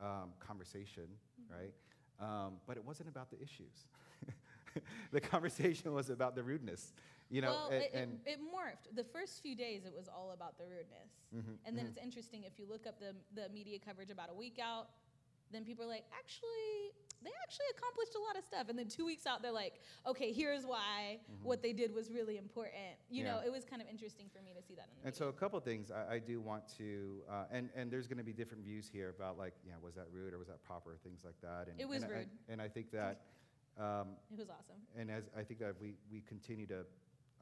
um, conversation, right? Um, but it wasn't about the issues. the conversation was about the rudeness, you know, well, and, it, it, and it morphed. The first few days, it was all about the rudeness. Mhm, And then mhm. it's interesting if you look up the, the media coverage about a week out, then people are like, actually, they actually accomplished a lot of stuff. And then two weeks out, they're like, okay, here's why what they did was really important. You know, Mm-hmm. It was kind of interesting for me to see that in the And so a couple things I, I do want to, uh, and, and there's going to be different views here about like, yeah, was that rude or was that proper, things like that. And, It was and I- rude. and I think that, um, it was awesome. and as I think that we, we continue to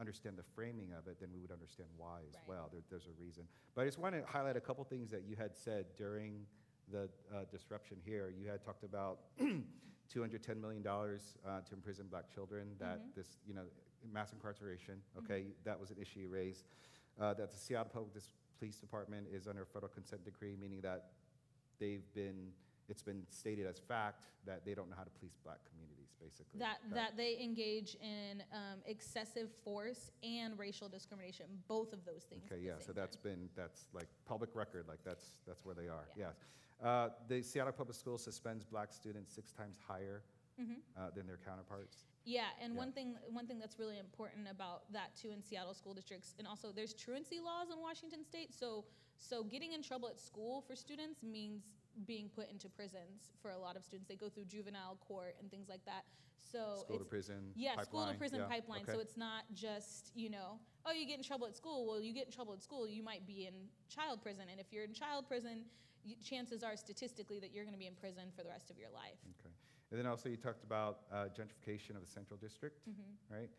understand the framing of it, then we would understand why as Right. well. There, there's a reason. But I just want to highlight a couple things that you had said during the uh, disruption here. You had talked about $210 million uh, to imprison black children, that Mhm. this, you know, mass incarceration, okay, that was an issue you raised. Uh, that the Seattle Public Dis- Police Department is under a federal consent decree, meaning that they've been, it's been stated as fact that they don't know how to police black communities, basically. That, Okay. that they engage in um, excessive force and racial discrimination, both of those things. Okay, yeah, so that's time. been, that's like public record, like that's, that's where they are, Yeah. yes. Uh, The Seattle Public Schools suspends black students six times higher Mhm. uh, than their counterparts. Yeah, and Yeah. one thing one thing that's really important about that too in Seattle school districts, and also there's truancy laws in Washington State. So so getting in trouble at school for students means being put into prisons for a lot of students. They go through juvenile court and things like that. So School to prison yeah, school to prison yeah, pipeline. So it's not just you know, oh, you get in trouble at school. Well, you get in trouble at school, you might be in child prison, and if you're in child prison, you, chances are statistically that you're going to be in prison for the rest of your life. Okay. And then also you talked about uh, gentrification of the Central District, Mhm. right?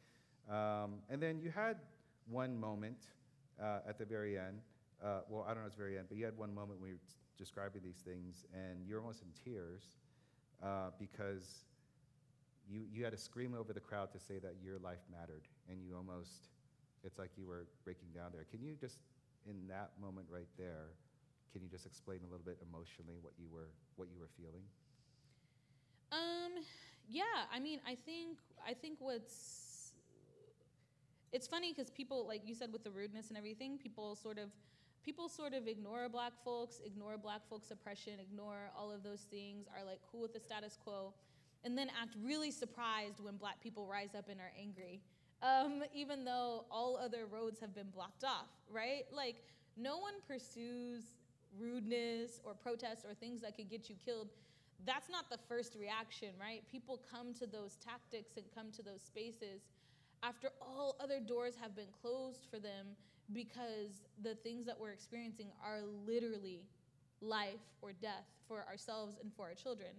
Um, And then you had one moment uh, at the very end, uh, well, I don't know it's very end, but you had one moment when you describing these things, and you're almost in tears uh, because you, you had to scream over the crowd to say that your life mattered, and you almost, it's like you were breaking down there. Can you just, in that moment right there, can you just explain a little bit emotionally what you were, what you were feeling? Um, yeah, I mean, I think I think what's it's funny because people, like you said, with the rudeness and everything, people sort of people sort of ignore black folks, ignore black folks' oppression, ignore all of those things, are like cool with the status quo, and then act really surprised when black people rise up and are angry um, even though all other roads have been blocked off, right? Like, no one pursues rudeness or protest or things that could get you killed. That's not the first reaction, right? People come to those tactics and come to those spaces after all other doors have been closed for them because the things that we're experiencing are literally life or death for ourselves and for our children.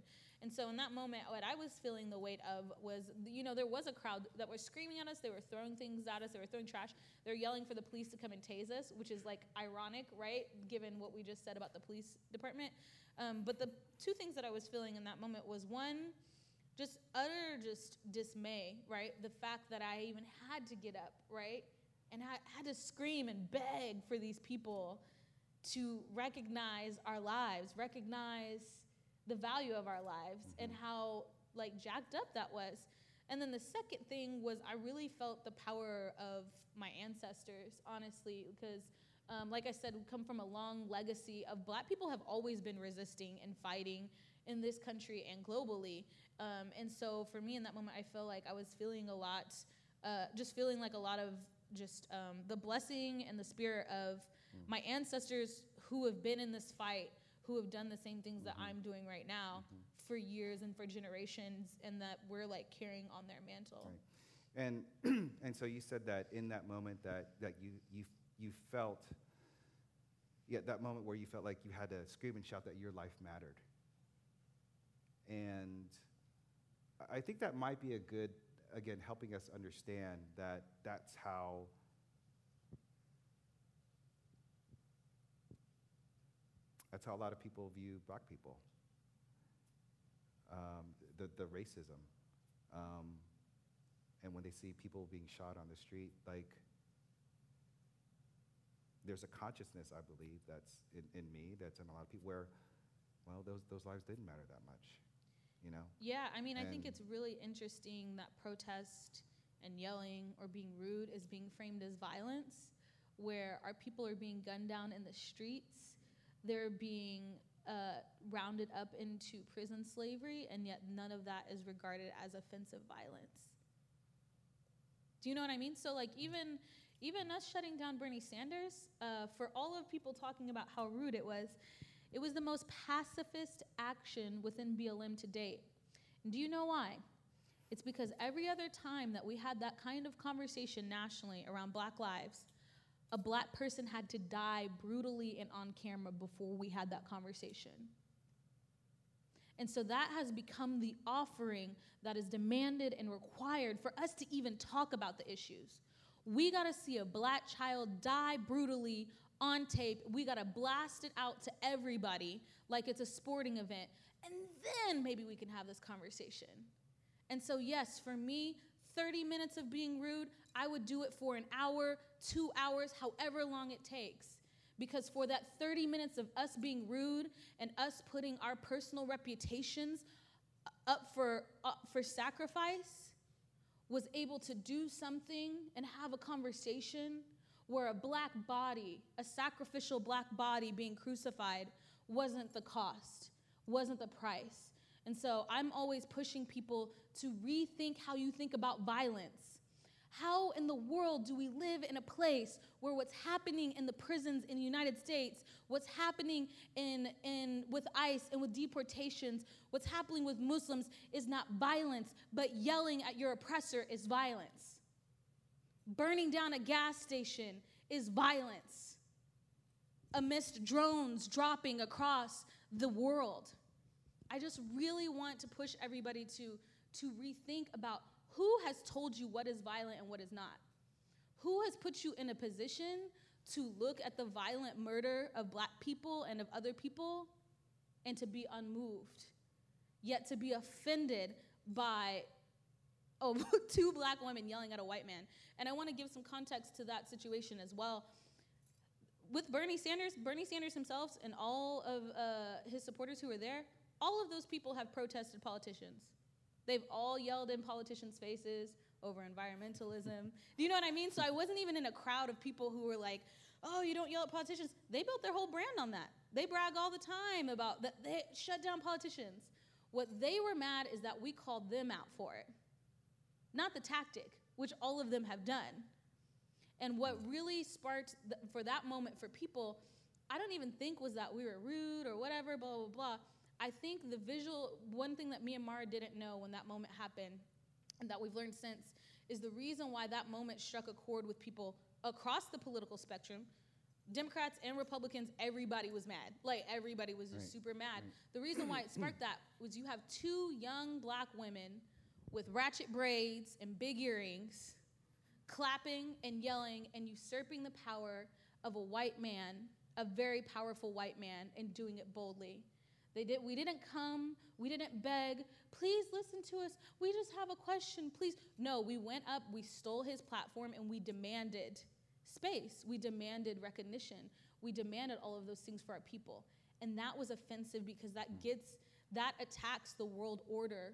And so in that moment, what I was feeling the weight of was, you know, there was a crowd that was screaming at us. They were throwing things at us. They were throwing trash. They were yelling for the police to come and tase us, which is like ironic, right? Given what we just said about the police department. Um, but the two things that I was feeling in that moment was one, just utter just dismay, right? The fact that I even had to get up, right? And I had to scream and beg for these people to recognize our lives, recognize the value of our lives mm-hmm. and how like jacked up that was. And then the second thing was I really felt the power of my ancestors, honestly, because um, like I said, we come from a long legacy of black people have always been resisting and fighting in this country and globally. Um, and so for me in that moment, I felt like I was feeling a lot, uh, just feeling like a lot of just um, the blessing and the spirit of mm. my ancestors who have been in this fight, who have done the same things mm-hmm. that I'm doing right now mm-hmm. for years and for generations, and that we're like carrying on their mantle. Right. And and so you said that in that moment that that you you you felt yeah that moment where you felt like you had to scream and shout that your life mattered. And I think that might be a good again helping us understand that that's how That's how a lot of people view black people. Um, the, the racism. Um, and when they see people being shot on the street, like, there's a consciousness, I believe, that's in, in me, that's in a lot of people, where, well, those, those lives didn't matter that much, you know? Yeah, I mean, and I think it's really interesting that protest and yelling or being rude is being framed as violence, where our people are being gunned down in the streets they're being uh, rounded up into prison slavery, and yet none of that is regarded as offensive violence. Do you know what I mean? So, like, even even us shutting down Bernie Sanders, uh, for all of people talking about how rude it was, it was the most pacifist action within BLM to date. And do you know why? It's because every other time that we had that kind of conversation nationally around Black lives, a black person had to die brutally and on camera before we had that conversation. And so that has become the offering that is demanded and required for us to even talk about the issues. We got to see a black child die brutally on tape. We got to blast it out to everybody like it's a sporting event. And then maybe we can have this conversation. And so, yes, for me, 30 minutes of being rude, I would do it for an hour, two hours, however long it takes. Because for that 30 minutes of us being rude and us putting our personal reputations up for, up for sacrifice, was able to do something and have a conversation where a black body, a sacrificial black body being crucified, wasn't the cost, wasn't the price. And so I'm always pushing people to rethink how you think about violence how in the world do we live in a place where what's happening in the prisons in the United States, what's happening in, in, with ICE and with deportations, what's happening with Muslims is not violence, but yelling at your oppressor is violence. Burning down a gas station is violence amidst drones dropping across the world. I just really want to push everybody to, to rethink about who has told you what is violent and what is not? Who has put you in a position to look at the violent murder of black people and of other people and to be unmoved, yet to be offended by oh, two black women yelling at a white man? And I want to give some context to that situation as well. With Bernie Sanders, Bernie Sanders himself and all of uh, his supporters who were there, all of those people have protested politicians. They've all yelled in politicians' faces over environmentalism. Do you know what I mean? So I wasn't even in a crowd of people who were like, oh, you don't yell at politicians. They built their whole brand on that. They brag all the time about that they shut down politicians. What they were mad is that we called them out for it. Not the tactic, which all of them have done. And what really sparked th- for that moment for people, I don't even think was that we were rude or whatever, blah, blah, blah. I think the visual, one thing that me and Mara didn't know when that moment happened, and that we've learned since, is the reason why that moment struck a chord with people across the political spectrum. Democrats and Republicans, everybody was mad. Like everybody was just Right. super mad. The reason why it sparked that was you have two young black women with ratchet braids and big earrings clapping and yelling and usurping the power of a white man, a very powerful white man, and doing it boldly. They did, we didn't come, we didn't beg, please listen to us. We just have a question, please. No, we went up, we stole his platform, and we demanded space. We demanded recognition. We demanded all of those things for our people. And that was offensive because that hmm. gets, that attacks the world order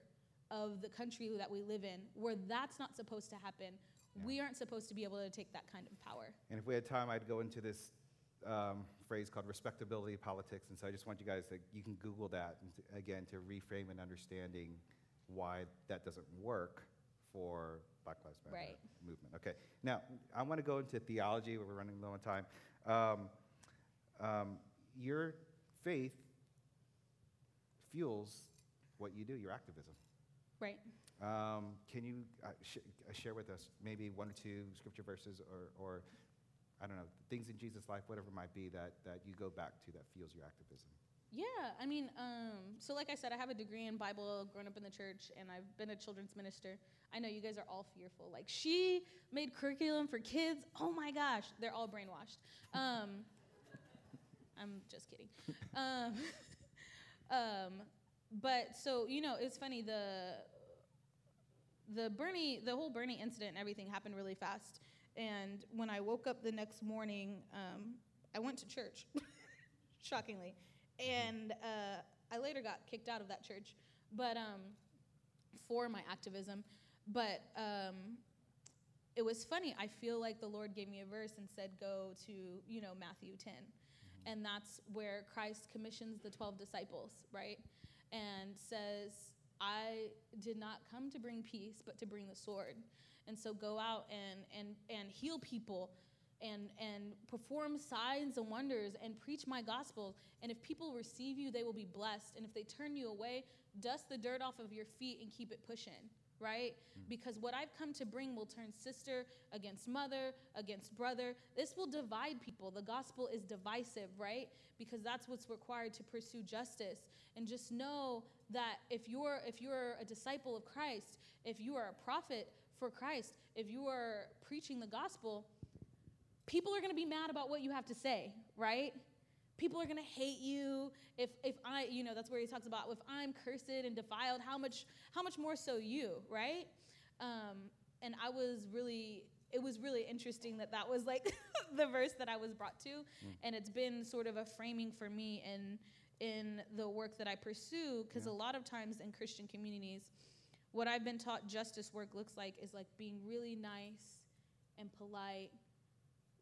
of the country that we live in, where that's not supposed to happen. We aren't supposed to be able to take that kind of power. And if we had time, I'd go into this um, phrase called respectability politics. And so I just want you guys to, you can Google that and to, again to reframe an understanding why that doesn't work for Black Lives Matter Right. movement. Okay. Now, I want to go into theology. We're running low on time. Um, um, your faith fuels what you do, your activism. Right. Um, can you uh, sh- uh, share with us maybe one or two scripture verses or, or, I don't know, things in Jesus' life, whatever it might be, that, that you go back to that fuels your activism? Yeah, I mean, um, so like I said, I have a degree in Bible, grown up in the church, and I've been a children's minister. I know you guys are all fearful. Like, she made curriculum for kids. Oh my gosh, they're all brainwashed. Um, I'm just kidding. Um, um, but so you know, it's funny the the Bernie, the whole Bernie incident and everything happened really fast. And when I woke up the next morning, um, I went to church, shockingly. And uh, I later got kicked out of that church, but um, for my activism. But um, it was funny. I feel like the Lord gave me a verse and said, "Go to you know Matthew 10," and that's where Christ commissions the twelve disciples, right? And says, "I did not come to bring peace, but to bring the sword." And so go out and and and heal people and and perform signs and wonders and preach my gospel. And if people receive you they will be blessed. And if they turn you away dust the dirt off of your feet and keep it pushing right? Mm. Because what i've come to bring will turn sister against mother against brother. This will divide people. The gospel is divisive right? Because that's what's required to pursue justice. And just know that if you're if you're a disciple of christ if you are a prophet for christ if you are preaching the gospel people are going to be mad about what you have to say, right? People are going to hate you if if I, you know, that's where he talks about if I'm cursed and defiled, how much how much more so you, right? Um, and I was really it was really interesting that that was like the verse that I was brought to, and it's been sort of a framing for me in in the work that I pursue because Yeah. a lot of times in Christian communities, what I've been taught justice work looks like is like being really nice and polite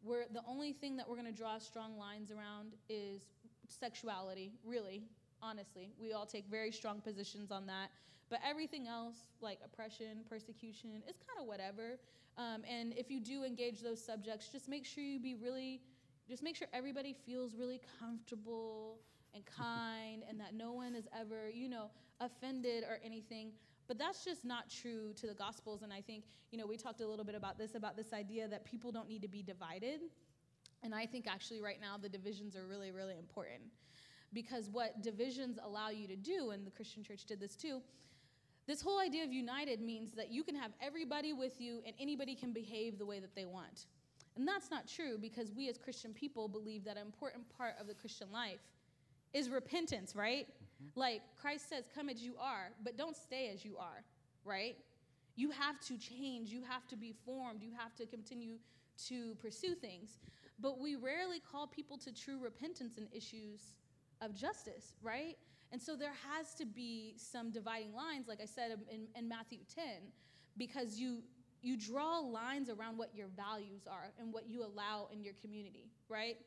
we're the only thing that we're going to draw strong lines around is sexuality really honestly. We all take very strong positions on that. But everything else like oppression persecution is kind of whatever. Um, and if you do engage those subjects just make sure you be really just make sure everybody feels really comfortable and kind and that no one is ever you know offended or anything but that's just not true to the gospels and i think you know we talked a little bit about this about this idea that people don't need to be divided. And i think actually right now the divisions are really really important because what divisions allow you to do and the christian church did this too this whole idea of united means that you can have everybody with you and anybody can behave the way that they want. And that's not true because we as christian people believe that an important part of the christian life is repentance right Mm-hmm. like Christ says, come as you are, but don't stay as you are, right? You have to change, you have to be formed, you have to continue to pursue things. But we rarely call people to true repentance in issues of justice, right? And so there has to be some dividing lines, like I said um, in, in Matthew 10, because you you draw lines around what your values are and what you allow in your community, right?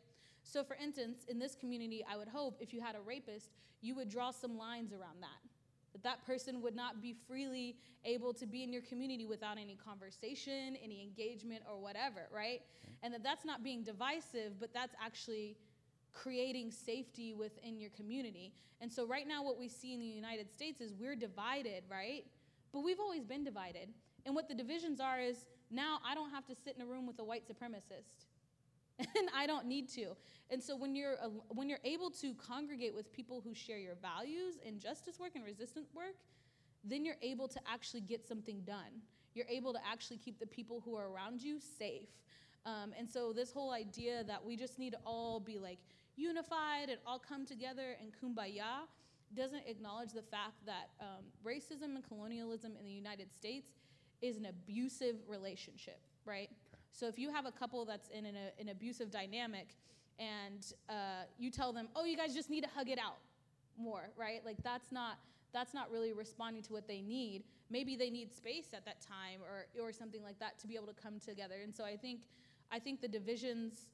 So, for instance, in this community, I would hope if you had a rapist, you would draw some lines around that, that that person would not be freely able to be in your community without any conversation, any engagement, or whatever, right? And that that's not being divisive, but that's actually creating safety within your community. And so, right now, what we see in the United States is we're divided, right? But we've always been divided. And what the divisions are is now I don't have to sit in a room with a white supremacist. and I don't need to. And so when you're uh, when you're able to congregate with people who share your values in justice work and resistance work, then you're able to actually get something done. You're able to actually keep the people who are around you safe. Um, and so this whole idea that we just need to all be like unified and all come together and kumbaya doesn't acknowledge the fact that um, racism and colonialism in the United States is an abusive relationship, right? So if you have a couple that's in an, an abusive dynamic and uh, you tell them, oh, you guys just need to hug it out more, right? Like that's not that's not really responding to what they need. Maybe they need space at that time or or something like that to be able to come together. And so I think I think the divisions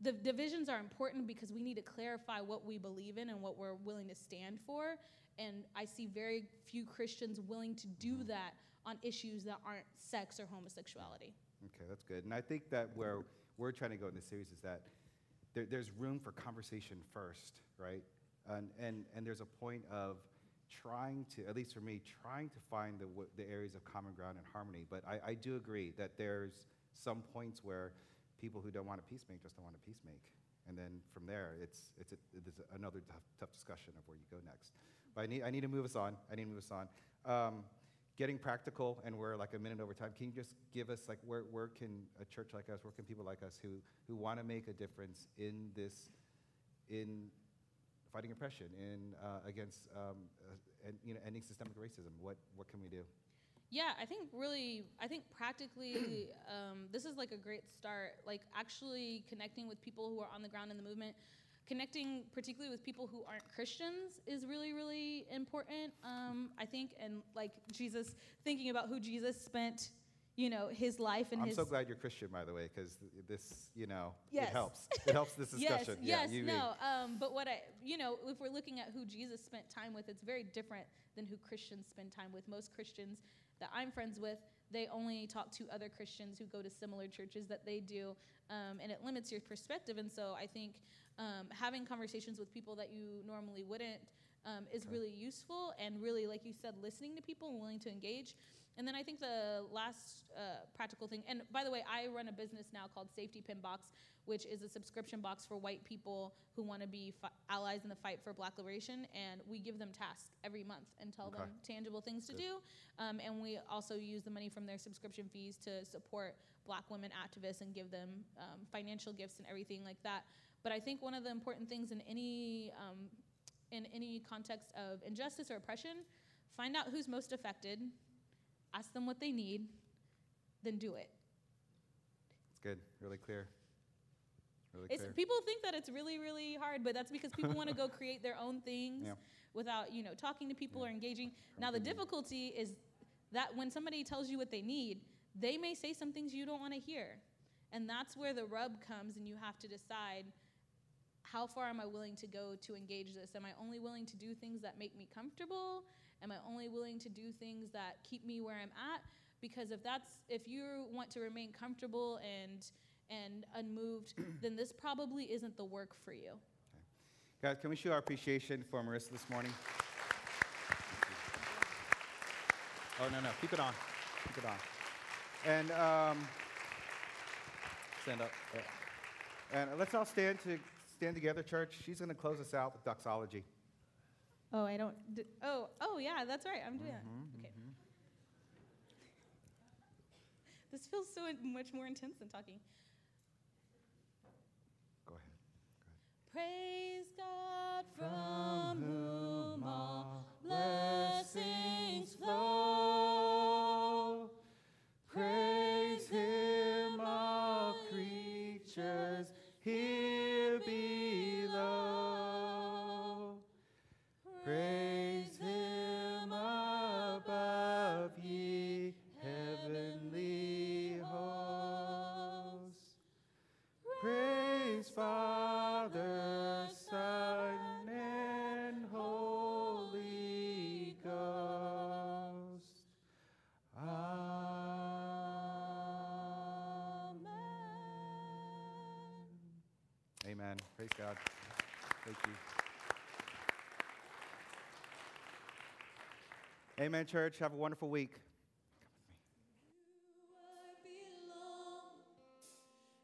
the divisions are important because we need to clarify what we believe in and what we're willing to stand for. And I see very few Christians willing to do that on issues that aren't sex or homosexuality. Okay, that's good. And I think that where we're trying to go in this series is that there, there's room for conversation first, right? And, and, and there's a point of trying to, at least for me, trying to find the, the areas of common ground and harmony. But I, I do agree that there's some points where people who don't want to peacemake just don't want to peacemake. And then from there, it's, it's, a, it's another tough, tough discussion of where you go next. But I need, I need to move us on. I need to move us on. Um, getting practical, and we're like a minute over time. Can you just give us like where, where can a church like us, where can people like us who, who want to make a difference in this, in fighting oppression, in uh, against um, uh, and, you know ending systemic racism? What what can we do? Yeah, I think really, I think practically, um, this is like a great start. Like actually connecting with people who are on the ground in the movement connecting particularly with people who aren't Christians is really, really important, um, I think. And like Jesus, thinking about who Jesus spent, you know, his life and I'm his. so glad you're Christian, by the way, because this, you know, yes. it helps. It helps this discussion. yes, yeah, yes, no. Um, but what I, you know, if we're looking at who Jesus spent time with, it's very different than who Christians spend time with. Most Christians that I'm friends with, they only talk to other Christians who go to similar churches that they do, um, and it limits your perspective. And so I think um, having conversations with people that you normally wouldn't um, is okay. really useful and really like you said listening to people and willing to engage and then i think the last uh, practical thing and by the way i run a business now called safety pin box which is a subscription box for white people who want to be fi- allies in the fight for black liberation and we give them tasks every month and tell okay. them tangible things to Good. do um, and we also use the money from their subscription fees to support black women activists and give them um, financial gifts and everything like that but I think one of the important things in any um, in any context of injustice or oppression, find out who's most affected, ask them what they need, then do it. It's good, really clear. Really clear. people think that it's really, really hard, but that's because people want to go create their own things yeah. without, you know, talking to people yeah. or engaging. Now the difficulty is that when somebody tells you what they need, they may say some things you don't want to hear. And that's where the rub comes, and you have to decide how far am I willing to go to engage this? Am I only willing to do things that make me comfortable? Am I only willing to do things that keep me where I'm at? Because if that's if you want to remain comfortable and and unmoved, then this probably isn't the work for you. Okay. Guys, can we show our appreciation for Marissa this morning? Oh no no, keep it on, keep it on, and um, stand up. And let's all stand to stand together, church? She's going to close us out with doxology. Oh, I don't. Do, oh, oh, yeah, that's right. I'm doing mm-hmm, Okay. Mm-hmm. This feels so much more intense than talking. Go ahead. Go ahead. Praise God from, from whom all blessings flow. Here Amen, church. Have a wonderful week.